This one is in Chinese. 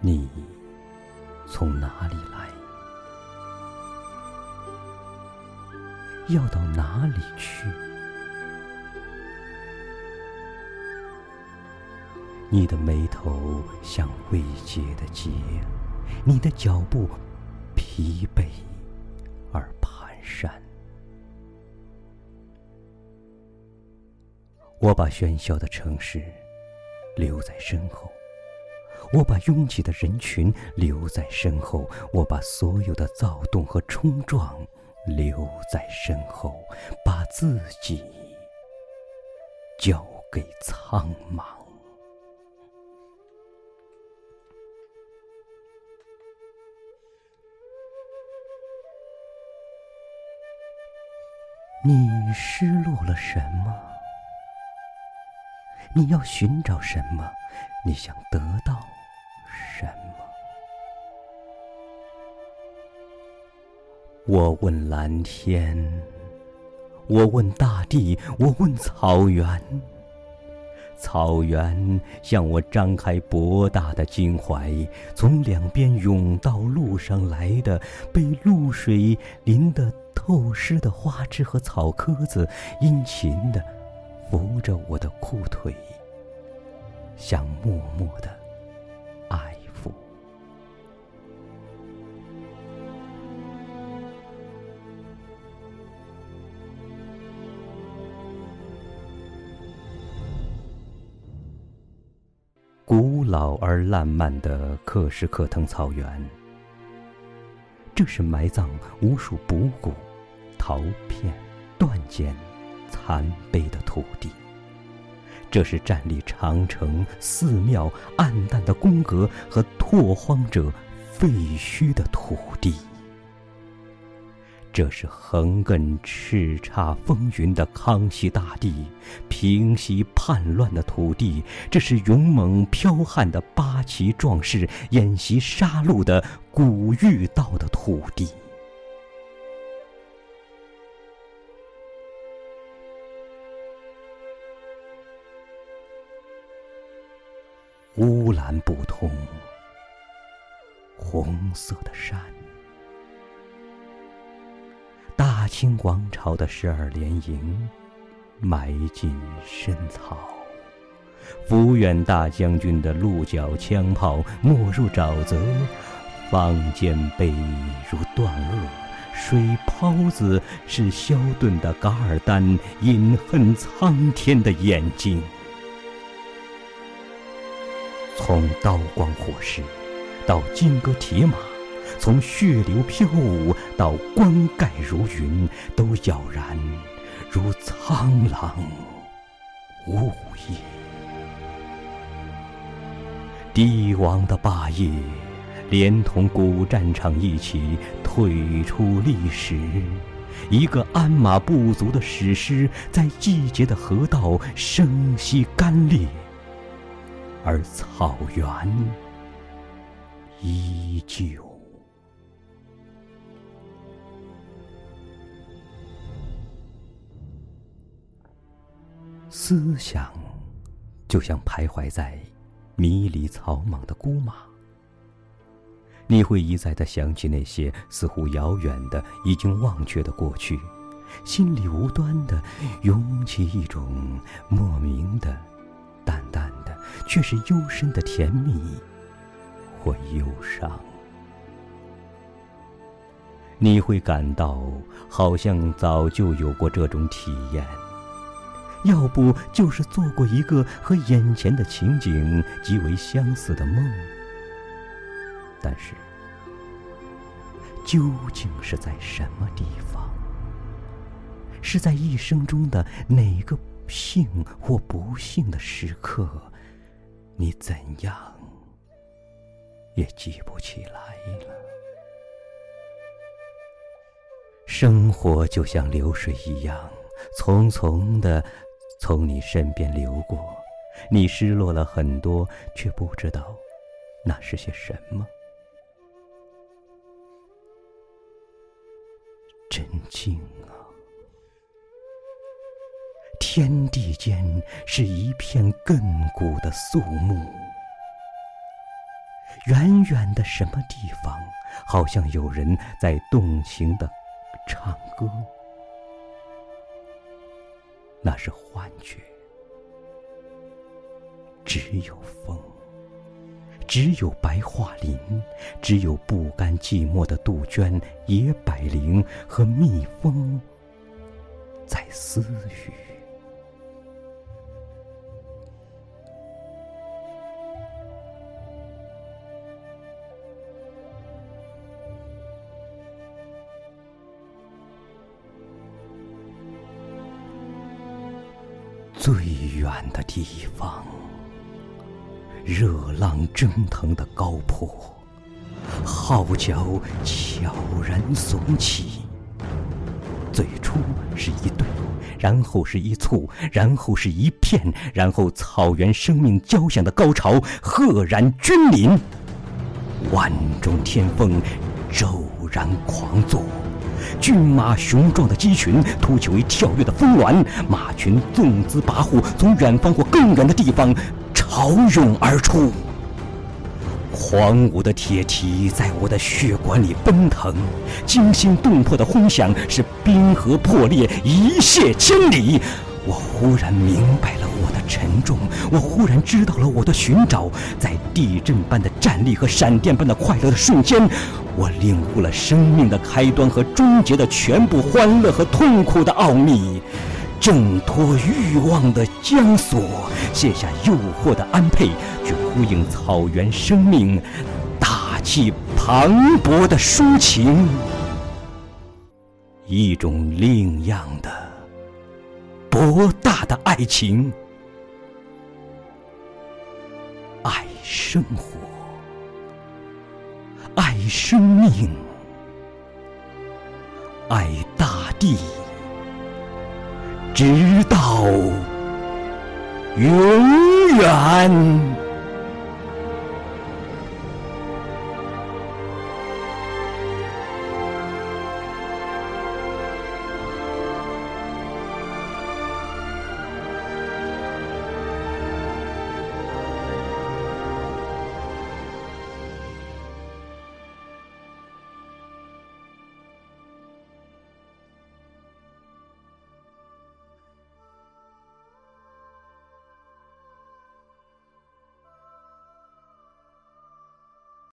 你从哪里来？要到哪里去？你的眉头像未结的结，你的脚步疲惫而蹒跚。我把喧嚣的城市留在身后，我把拥挤的人群留在身后，我把所有的躁动和冲撞留在身后，把自己交给苍茫。你失落了什么？你要寻找什么？你想得到什么？我问蓝天，我问大地，我问草原。草原向我张开博大的襟怀，从两边涌到路上来的被露水淋得透湿的花枝和草棵子，殷勤的。扶着我的裤腿，想默默的古老而烂漫的克什克腾草原，这是埋葬无数补骨、陶片、断简。残碑的土地，这是站立长城、寺庙、暗淡的宫阁和拓荒者废墟的土地。这是横亘叱咤风云的康熙大帝，平息叛乱的土地。这是勇猛剽悍的八旗壮士演习杀戮的古玉道的土地。乌兰布通，红色的山，清王朝的十二连营，埋进深草。抚远大将军的鹿角枪炮没入沼泽，方尖碑如断萼，水泡子是萧顿的噶尔丹隐恨苍天的眼睛。从刀光火石到金戈铁马，从血流飘舞到棺盖如云，都杳然如苍狼呜咽。帝王的霸业，连同古战场一起退出历史。一个鞍马不足的史诗，在季节的河道生息干裂。而草原依旧。思想就像徘徊在迷离草莽的孤马，你会一再的想起那些似乎遥远的、已经忘却的过去，心里无端的涌起一种莫名的、淡淡的。却是幽深的甜蜜或忧伤，你会感到好像早就有过这种体验，要不就是做过一个和眼前的情景极为相似的梦。但是，究竟是在什么地方？是在一生中的哪个幸或不幸的时刻？你怎样也记不起来了。生活就像流水一样，匆匆的从你身边流过，你失落了很多，却不知道那是些什么。真静啊！天地间是一片亘古的肃穆，远远的什么地方，好像有人在动情的唱歌。那是幻觉，只有风，只有白桦林，只有不甘寂寞的杜鹃、野百灵和蜜蜂在私语。最远的地方，热浪蒸腾的高坡，号角悄然耸起。最初是一对，然后是一簇，然后是一片，然后草原生命交响的高潮赫然君临。万种天风骤然狂作。骏马雄壮的鸡群突起为跳跃的峰峦，马群纵姿跋扈，从远方或更远的地方潮涌而出。狂舞的铁蹄在我的血管里奔腾，惊心动魄的轰响使冰河破裂，一泻千里。我忽然明白了我的沉重，我忽然知道了我的寻找。在地震般的站立和闪电般的快乐的瞬间，我领悟了生命的开端和终结的全部欢乐和痛苦的奥秘。挣脱欲望的枷锁，卸下诱惑的安配，去呼应草原生命大气磅礴的抒情。一种另样的。博大的爱情，爱生活，爱生命，爱大地，直到永远。